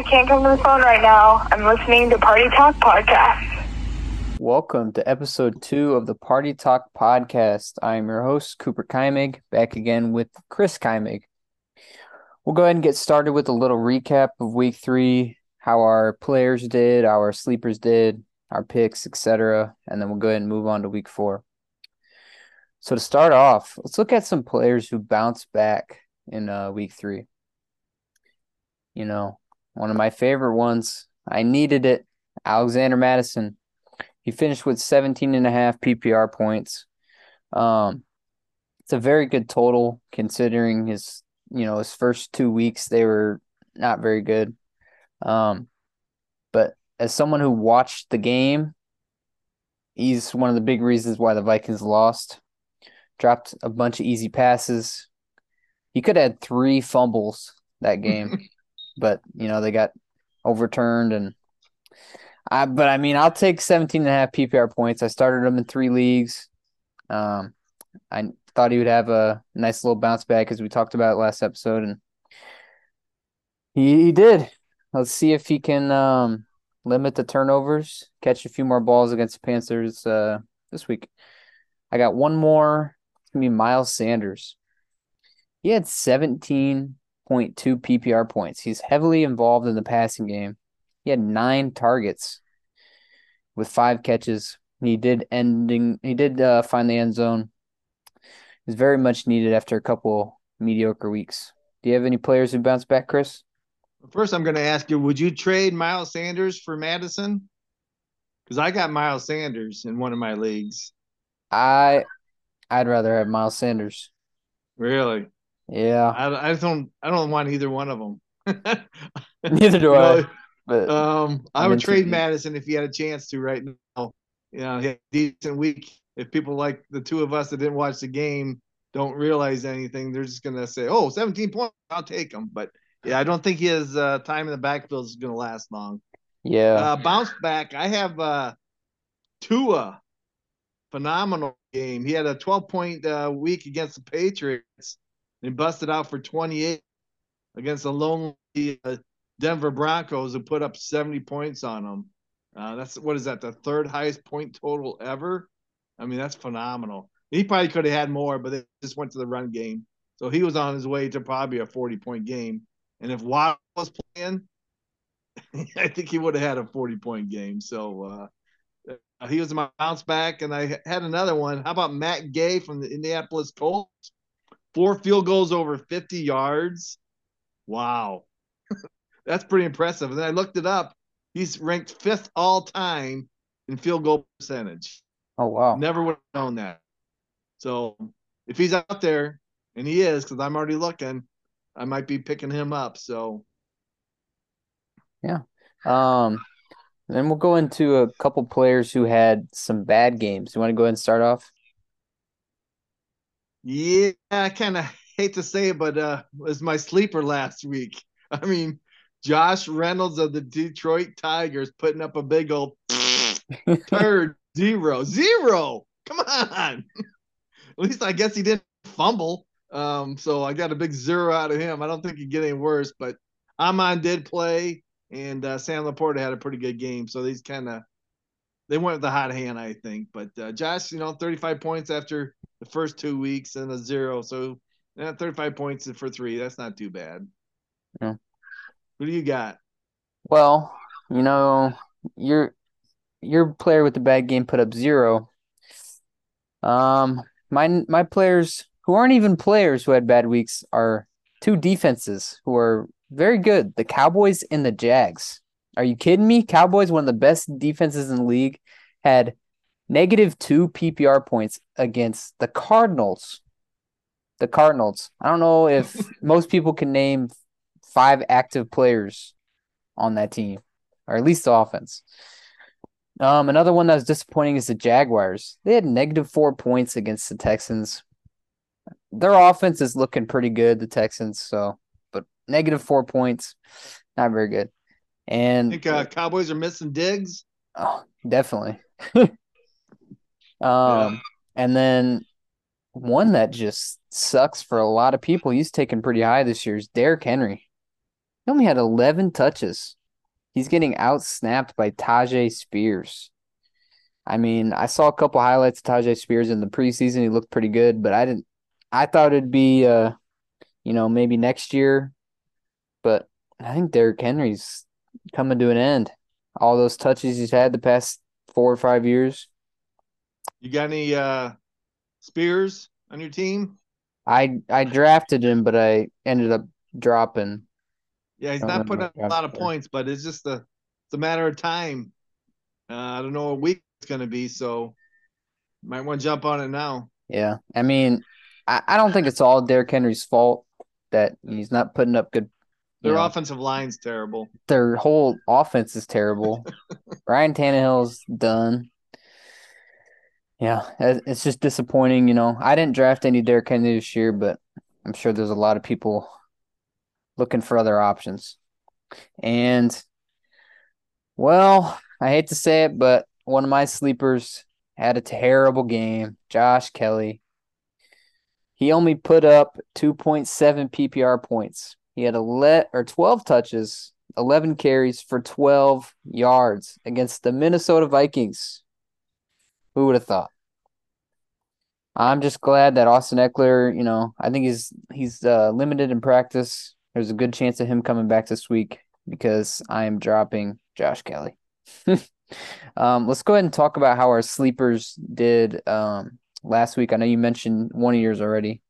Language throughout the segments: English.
you can't come to the phone right now. I'm listening to Party Talk Podcast. Welcome to episode two of the Party Talk Podcast. I'm your host, Cooper Keimig, back again with Chris Keimig. We'll go ahead and get started with a little recap of week three, how our players did, how our sleepers did, our picks, etc. And then we'll go ahead and move on to week four. So to start off, let's look at some players who bounced back in uh, week three. You know, one of my favorite ones. I needed it. Alexander Mattison. He finished with 17 and a half PPR points. Um, it's a very good total considering his, you know, his first two weeks they were not very good. Um, but as someone who watched the game, he's one of the big reasons why the Vikings lost dropped a bunch of easy passes. He could have had three fumbles that game, but you know they got overturned and I but I mean I'll take 17 and a half PPR points. I started him in three leagues. Um I thought he would have a nice little bounce back as we talked about last episode and he, he did. Let's see if he can um limit the turnovers, catch a few more balls against the Panthers uh this week. I got one more It's gonna be Miles Sanders. He had 17.2 PPR points. He's heavily involved in the passing game. He had nine targets with five catches. He did ending. He did uh, find the end zone. He's very much needed after a couple mediocre weeks. Do you have any players who bounce back, Chris? First, I'm going to ask you: Would you trade Miles Sanders for Mattison? Because I got Miles Sanders in one of my leagues. I I'd rather have Miles Sanders. Really? Yeah. I, I don't I don't want either one of them. Neither do I. But um, I would trade Mattison if he had a chance to right now. You know, he had a decent week. If people like the two of us that didn't watch the game don't realize anything, they're just gonna say, "Oh, 17 points, I'll take him." But yeah, I don't think his uh, time in the backfield is gonna last long. Yeah. Uh, bounce back. I have uh, Tua phenomenal game. He had a 12 point uh, week against the Patriots and busted out for 28 against the lonely uh, Denver Broncos who put up 70 points on them. Uh, that's what is that the third highest point total ever? I mean, that's phenomenal. He probably could have had more, but they just went to the run game. So he was on his way to probably a 40 point game. And if Watt was playing, I think he would have had a 40 point game. So uh, he was my bounce back, and I had another one. How about Matt Gay from the Indianapolis Colts? Four field goals over 50 yards. Wow. That's pretty impressive. And then I looked it up. He's ranked fifth all time in field goal percentage. Oh, wow. Never would have known that. So if he's out there, and he is, because I'm already looking, I might be picking him up. So, yeah. Um, then we'll go into a couple players who had some bad games. You want to go ahead and start off? Yeah, I kind of hate to say it, but uh, was my sleeper last week. I mean, Josh Reynolds of the Detroit Tigers putting up a big old third zero zero. Come on. At least I guess he didn't fumble. Um, so I got a big zero out of him. I don't think he'd get any worse, but Amon did play and uh, Sam LaPorta had a pretty good game. So these kind of they went with the hot hand, I think. But uh, Josh, you know, 35 points after the first two weeks and a zero, so yeah, 35 points for three. That's not too bad. Yeah. Who do you got? Well, you know, your your player with the bad game put up zero. Um, my my players who aren't even players who had bad weeks are two defenses who are very good. The Cowboys and the Jags. Are you kidding me? Cowboys, one of the best defenses in the league, had negative two PPR points against the Cardinals. The Cardinals. I don't know if most people can name five active players on that team, or at least the offense. Um, another one that was disappointing is the Jaguars. They had negative four points against the Texans. Their offense is looking pretty good, the Texans. So but negative four points. Not very good. And I think uh, Cowboys are missing Diggs. Oh, definitely. um, yeah. and then one that just sucks for a lot of people. He's taken pretty high this year is Derrick Henry. He only had 11 touches. He's getting out snapped by Tyjae Spears. I mean, I saw a couple highlights of Tyjae Spears in the preseason. He looked pretty good, but I didn't. I thought it'd be, uh, you know, maybe next year. But I think Derrick Henry's coming to an end. All those touches he's had the past four or five years. You got any uh Spears on your team? I I drafted him, but I ended up dropping. Yeah, he's don't putting up a lot of points, but it's just a it's a matter of time. Uh, I don't know what week it's gonna be, so might want to jump on it now. Yeah, I mean, I, I don't think it's all Derrick Henry's fault that he's not putting up good. Their know, offensive line's terrible. their whole offense is terrible. Ryan Tannehill's done. Yeah, it's just disappointing. You know, I didn't draft any Derrick Henry this year, but I'm sure there's a lot of people looking for other options. And, well, I hate to say it, but one of my sleepers had a terrible game. Josh Kelley. He only put up 2.7 PPR points. He had 11 or 12 touches, 11 carries for 12 yards against the Minnesota Vikings. Who would have thought? I'm just glad that Austin Ekeler, you know, I think he's he's uh, limited in practice. There's a good chance of him coming back this week because I am dropping Josh Kelley. um, let's go ahead and talk about how our sleepers did um, last week. I know you mentioned one of yours already.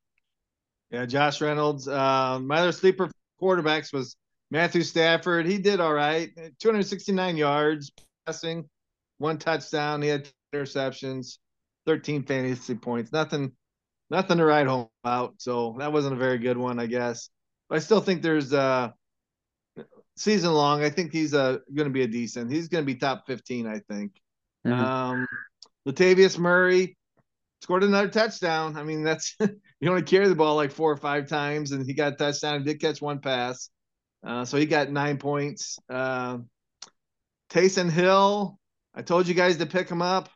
Yeah, Josh Reynolds. Uh, my other sleeper quarterbacks was Matthew Stafford. He did all right. 269 yards passing, one touchdown. He had interceptions, 13 fantasy points. Nothing, nothing to write home about. So that wasn't a very good one, I guess. But I still think there's uh season long. I think he's uh going to be a decent. He's going to be top 15, I think. Mhm. Um, Latavius Murray scored another touchdown. I mean, that's he only carried the ball like four or five times, and he got a touchdown. He did catch one pass, uh, so he got nine points. Uh, Hill, I told you guys to pick him up.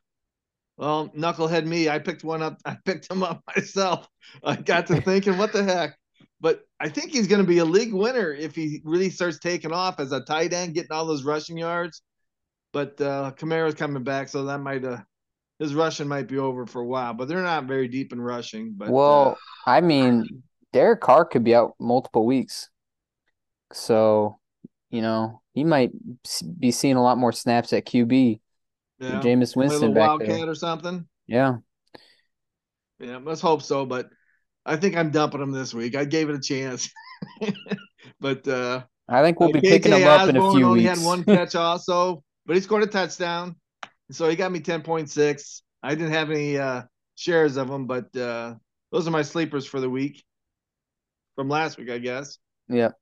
Well, knucklehead me, I picked one up. I picked him up myself. I got to thinking, what the heck? But I think he's going to be a league winner if he really starts taking off as a tight end, getting all those rushing yards. But uh, Kamara's coming back, so that might uh, his rushing might be over for a while. But they're not very deep in rushing. But well, I mean, Derek Carr could be out multiple weeks. So, you know, he might be seeing a lot more snaps at QB. uh, yeah, Jameis Winston back wildcat there. or something. Yeah. Yeah, let's hope so. But I think I'm dumping him this week. I gave it a chance. but uh, I think we'll be KJ picking him up in a few only weeks. had one catch also, but he scored a touchdown. So he got me 10.6. I didn't have any uh, shares of them, but uh, those are my sleepers for the week from last week, I guess. Yep.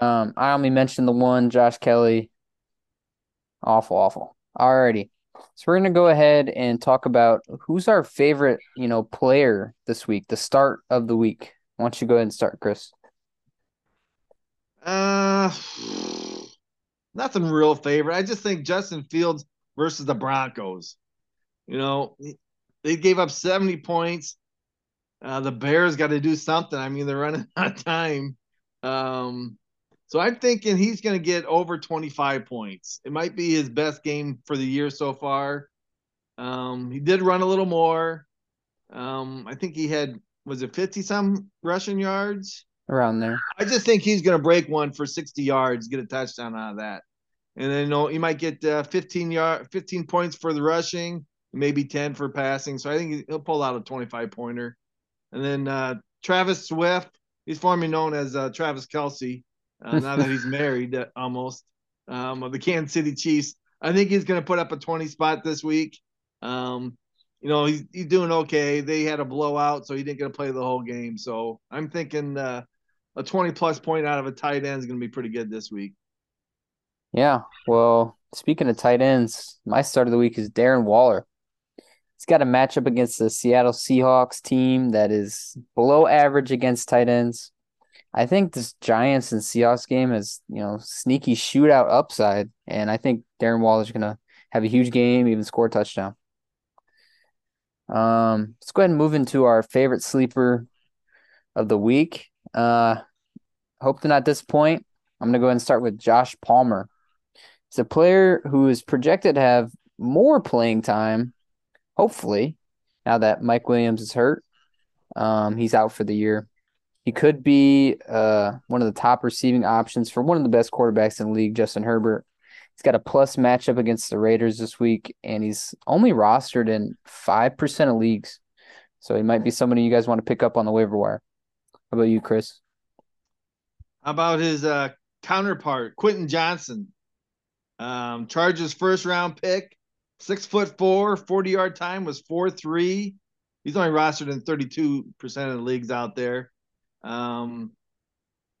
Um, I only mentioned the one, Josh Kelley. Awful, awful. Alrighty. So we're gonna go ahead and talk about who's our favorite, you know, player this week, the start of the week. Why don't you go ahead and start, Chris? Uh, nothing real favorite. I just think Justin Fields versus the Broncos. You know, they gave up 70 points. Uh, the Bears got to do something. I mean, they're running out of time. Um, so I'm thinking he's going to get over 25 points. It might be his best game for the year so far. Um, he did run a little more. Um, I think he had was it 50 some rushing yards. Around there. I just think he's going to break one for 60 yards, get a touchdown out of that. And then you know, he might get uh, 15 yard 15 points for the rushing, maybe 10 for passing. So I think he'll pull out a 25 pointer. And then uh, Travis Swift, he's formerly known as uh, Travis Kelce, uh, now that he's married uh, almost, um, of the Kansas City Chiefs. I think he's going to put up a 20 spot this week. Um, you know, he's, he's doing okay. They had a blowout, so he didn't get to play the whole game. So I'm thinking uh, a 20 plus point out of a tight end is going to be pretty good this week. Yeah. Well, speaking of tight ends, my start of the week is Darren Waller. He's got a matchup against the Seattle Seahawks team that is below average against tight ends. I think this Giants and Seahawks game is, you know, sneaky shootout upside, and I think Darren Waller's gonna have a huge game, even score a touchdown. Um, let's go ahead and move into our favorite sleeper of the week. Uh, hope to not disappoint. I'm gonna go ahead and start with Josh Palmer. He's a player who is projected to have more playing time, hopefully, now that Mike Williams is hurt. Um, he's out for the year. He could be uh, one of the top receiving options for one of the best quarterbacks in the league, Justin Herbert. He's got a plus matchup against the Raiders this week, and he's only rostered in 5% of leagues. So he might be somebody you guys want to pick up on the waiver wire. How about you, Chris? How about his uh, counterpart, Quentin Johnston? Um, Chargers first round pick, six foot four, 40 yard time was four three. He's only rostered in 32% of the leagues out there. Um,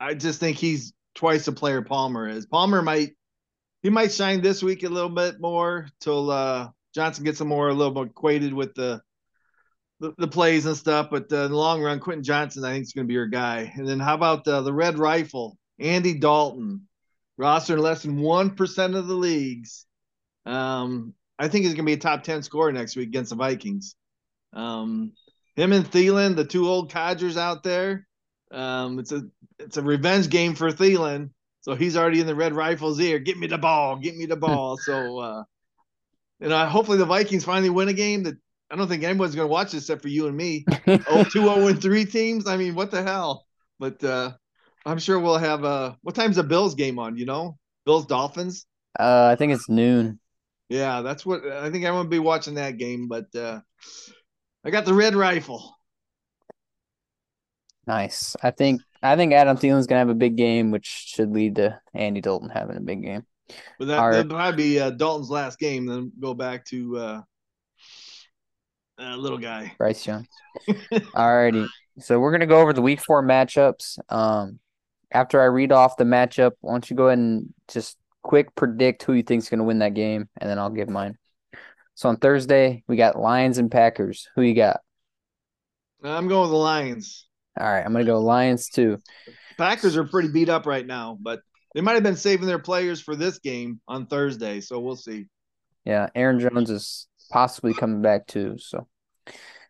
I just think he's twice the player Palmer is. Palmer might he might shine this week a little bit more till uh, Johnston gets some more a little more acquainted with the the, the plays and stuff. But uh, in the long run, Quentin Johnston I think, is going to be your guy. And then how about uh, the Red Rifle, Andy Dalton, roster in less than one percent of the leagues. Um, I think he's going to be a top ten scorer next week against the Vikings. Um, him and Thielen, the two old codgers out there. Um, it's a it's a revenge game for Thielen. So he's already in the red rifle's ear. Get me the ball. Get me the ball. so uh you know, hopefully the Vikings finally win a game that I don't think anyone's gonna watch this except for you and me. oh, 2 0 and 3 teams. I mean, what the hell? But uh I'm sure we'll have uh what time's the Bills game on, you know? Bills Dolphins? Uh I think it's noon. Yeah, that's what I think everyone will be watching that game, but uh I got the red rifle. Nice. I think I think Adam Thielen's gonna have a big game, which should lead to Andy Dalton having a big game. But that, probably be uh, Dalton's last game. Then go back to uh, uh, little guy Bryce Young. Alrighty, so we're gonna go over the Week Four matchups. Um, after I read off the matchup, why don't you go ahead and just quick predict who you think's gonna win that game, and then I'll give mine. So on Thursday, we got Lions and Packers. Who you got? I'm going with the Lions. All right, I'm gonna go Lions too. Packers are pretty beat up right now, but they might have been saving their players for this game on Thursday, so we'll see. Yeah, Aaron Jones is possibly coming back too. So,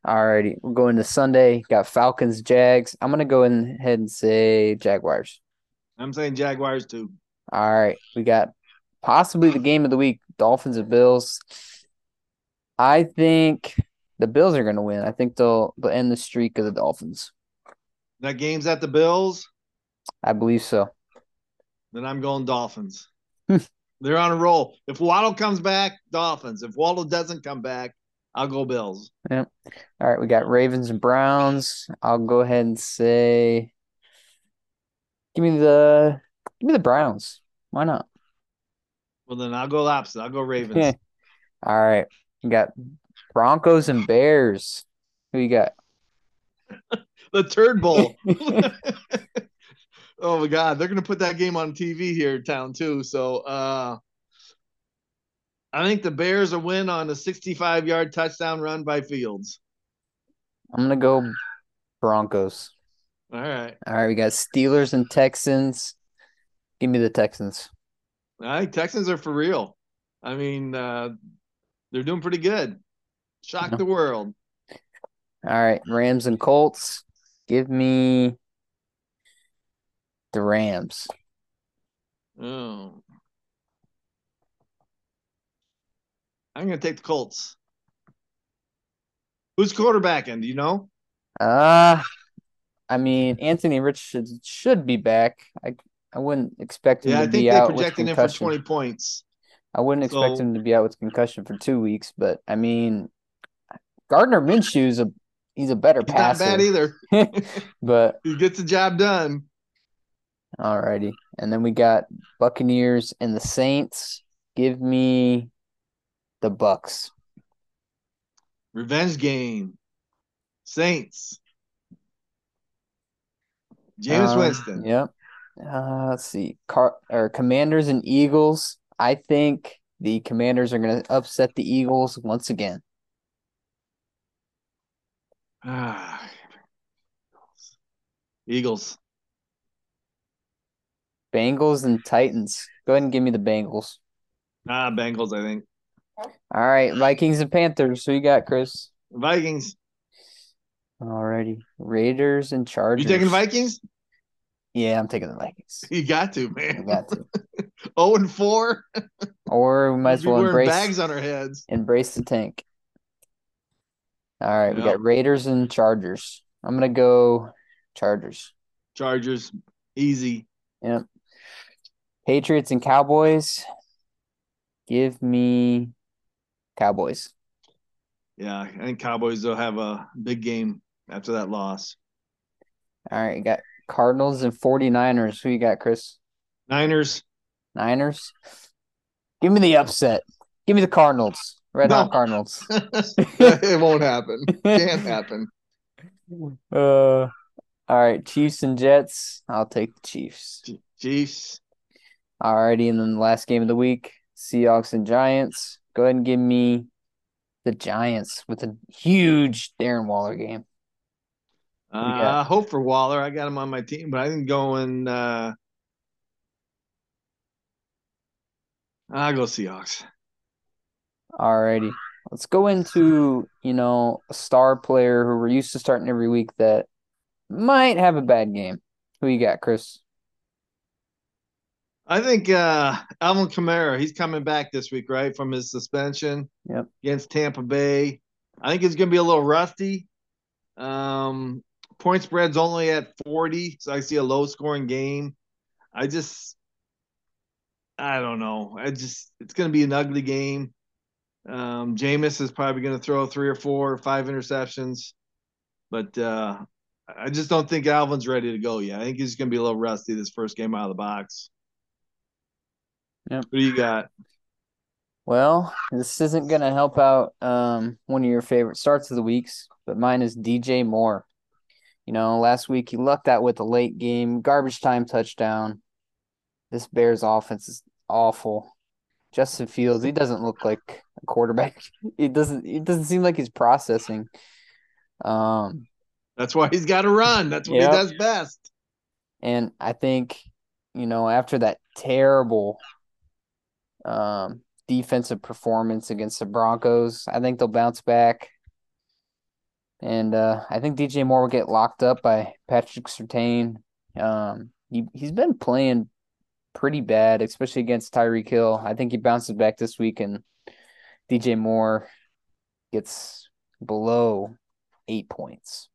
all righty, we're going to Sunday. Got Falcons, Jags. I'm gonna go ahead and say Jaguars. I'm saying Jaguars too. All right, we got possibly the game of the week: Dolphins and Bills. I think the Bills are going to win. I think they'll they'll end the streak of the Dolphins. That game's at the Bills. I believe so. Then I'm going Dolphins. Hmm. They're on a roll. If Waddle comes back, Dolphins. If Waddle doesn't come back, I'll go Bills. Yep. All right, we got Ravens and Browns. I'll go ahead and say give me the give me the Browns. Why not? Well then I'll go opposite. I'll go Ravens. All right. You got Broncos and Bears. Who you got? the Turd Bowl. oh my God, they're gonna put that game on TV here in town too. So uh, I think the Bears will win on a 65 yard touchdown run by Fields. I'm gonna go Broncos. All right. All right, we got Steelers and Texans. Give me the Texans. All right, Texans are for real. I mean, uh, they're doing pretty good. Shock the world. All right, Rams and Colts. Give me the Rams. Oh. I'm going to take the Colts. Who's quarterbacking? Do you know? Uh I mean, Anthony Rich should, should be back. I I wouldn't expect him yeah, to be out. Yeah, I think they're projecting him for 20 points. I wouldn't expect so, him to be out with concussion for two weeks, but I mean, Gardner Minshew's a he's a better passer. Not bad either. but he gets the job done. Alrighty. And then we got Buccaneers and the Saints. Give me the Bucks. Revenge game. Saints. James um, Winston. Yep. Uh, let's see. Car or Commanders and Eagles. I think the Commanders are going to upset the Eagles once again. Ah, Eagles. Bengals and Titans. Go ahead and give me the Bengals. Ah, Bengals, I think. All right, Vikings and Panthers. Who you got, Chris? Vikings. Alrighty. Raiders and Chargers. You taking Vikings? Yeah, I'm taking the Vikings. You got to, I man. got to. Oh and four. Or we might as well embrace bags on our heads. embrace the tank. All right, we got Raiders and Chargers. I'm gonna go Chargers. Chargers, easy. Yep. Patriots and Cowboys. Give me Cowboys. Yeah, I think Cowboys will have a big game after that loss. All right, you got Cardinals and 49ers. Who you got, Chris? Niners, Niners. Give me the upset. Give me the Cardinals. Red Hot Cardinals. it won't happen. Can't happen. Uh, all right, Chiefs and Jets. I'll take the Chiefs. Chiefs, All righty, and then the last game of the week, Seahawks and Giants. Go ahead and give me the Giants with a huge Darren Waller game. uh, hope for Waller. I got him on my team, but I think going. Uh, I'll go Seahawks. Alrighty, let's go into, you know, a star player who we're used to starting every week that might have a bad game. Who you got, Chris? I think uh Alvin Kamara, he's coming back this week, right, from his suspension Yep. against Tampa Bay. I think it's gonna be a little rusty. Um point spread's only at 40, so I see a low scoring game. I just I don't know. I just it's gonna be an ugly game. Um Jameis is probably gonna throw three or four or five interceptions, but uh I just don't think Alvin's ready to go yet. I think he's gonna be a little rusty this first game out of the box. Yep. Who do you got? Well, this isn't gonna help out um one of your favorite starts of the weeks, but mine is DJ Moore. You know, last week he lucked out with a late game, garbage time touchdown. This Bears offense is awful. Justin Fields, he doesn't look like a quarterback. It doesn't it doesn't seem like he's processing. Um, That's why he's got to run. That's what Yep. he does best. and I think, you know, after that terrible um defensive performance against the Broncos, I think they'll bounce back. And uh, I think DJ Moore will get locked up by Patrick Surtain. Um, he he's been playing pretty bad, especially against Tyreek Hill. I think he bounces back this week, and DJ Moore gets below eight points.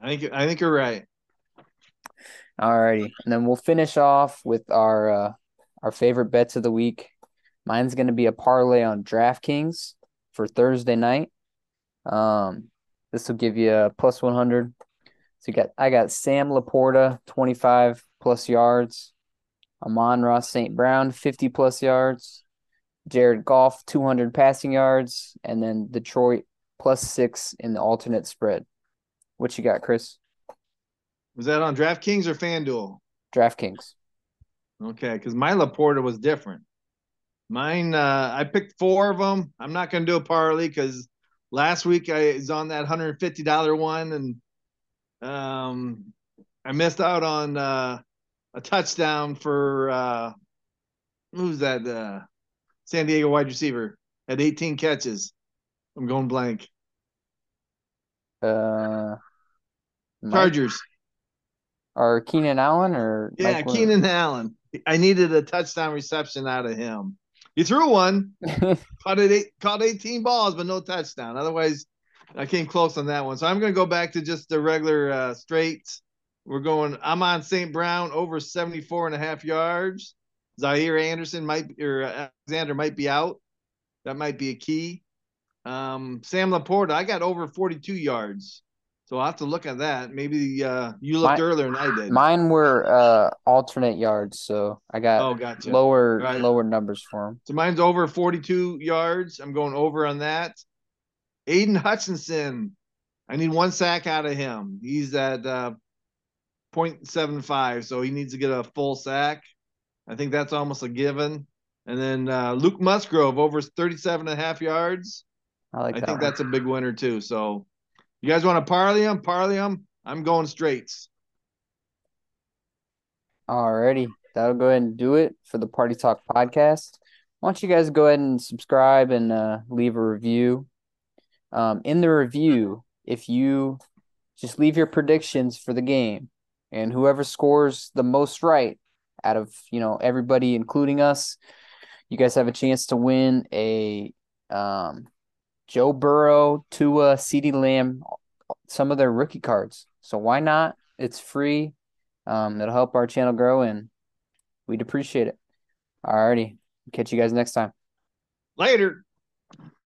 I think I think you're right. Alrighty, and then we'll finish off with our uh, our favorite bets of the week. Mine's going to be a parlay on DraftKings for Thursday night. Um, this will give you a plus one hundred. So you got I got Sam LaPorta twenty five plus yards, Amon Ross St. Brown fifty plus yards, Jared Goff two hundred passing yards, and then Detroit plus six in the alternate spread. What you got, Chris? Was that on DraftKings or FanDuel? DraftKings. Okay, because my LaPorta was different. Mine, uh, I picked four of them. I'm not going to do a parlay because last week I was on that $150 one and um, I missed out on uh, a touchdown for uh, who's that? Uh, San Diego wide receiver had 18 catches. I'm going blank. Uh, Mike- Chargers. or Keenan Allen or Yeah, Mike Keenan Allen. I needed a touchdown reception out of him. He threw one, caught it eight, caught 18 balls, but no touchdown. Otherwise, I came close on that one. So I'm going to go back to just the regular uh, straights. We're going, Amon St. Brown over 74 and a half yards. Zaire Anderson might, or uh, Alexander might be out. That might be a key. Um, Sam LaPorta, I got over 42 yards. So I'll have to look at that. Maybe uh, you looked My- earlier than I did. Mine were uh alternate yards, so I got oh, gotcha. lower Right. lower numbers for him. So mine's over 42 yards. I'm going over on that. Aidan Hutchinson. I need one sack out of him. He's at uh 0.75, so he needs to get a full sack. I think that's almost a given. And then uh, Luke Musgrave over 37 and a half yards. I like that. I think one. that's a big winner too. So you guys want to parlay them? Parlay them. I'm going straights. Alrighty, that'll go ahead and do it for the Party Talk podcast. Why don't you guys go ahead and subscribe and uh, leave a review? Um, in the review, if you just leave your predictions for the game, and whoever scores the most right out of you know everybody, including us, you guys have a chance to win a um, Joe Burrow, Tua, CeeDee Lamb, some of their rookie cards. So why not? It's free. Um, it'll help our channel grow, and we'd appreciate it. Alrighty, catch you guys next time. Later.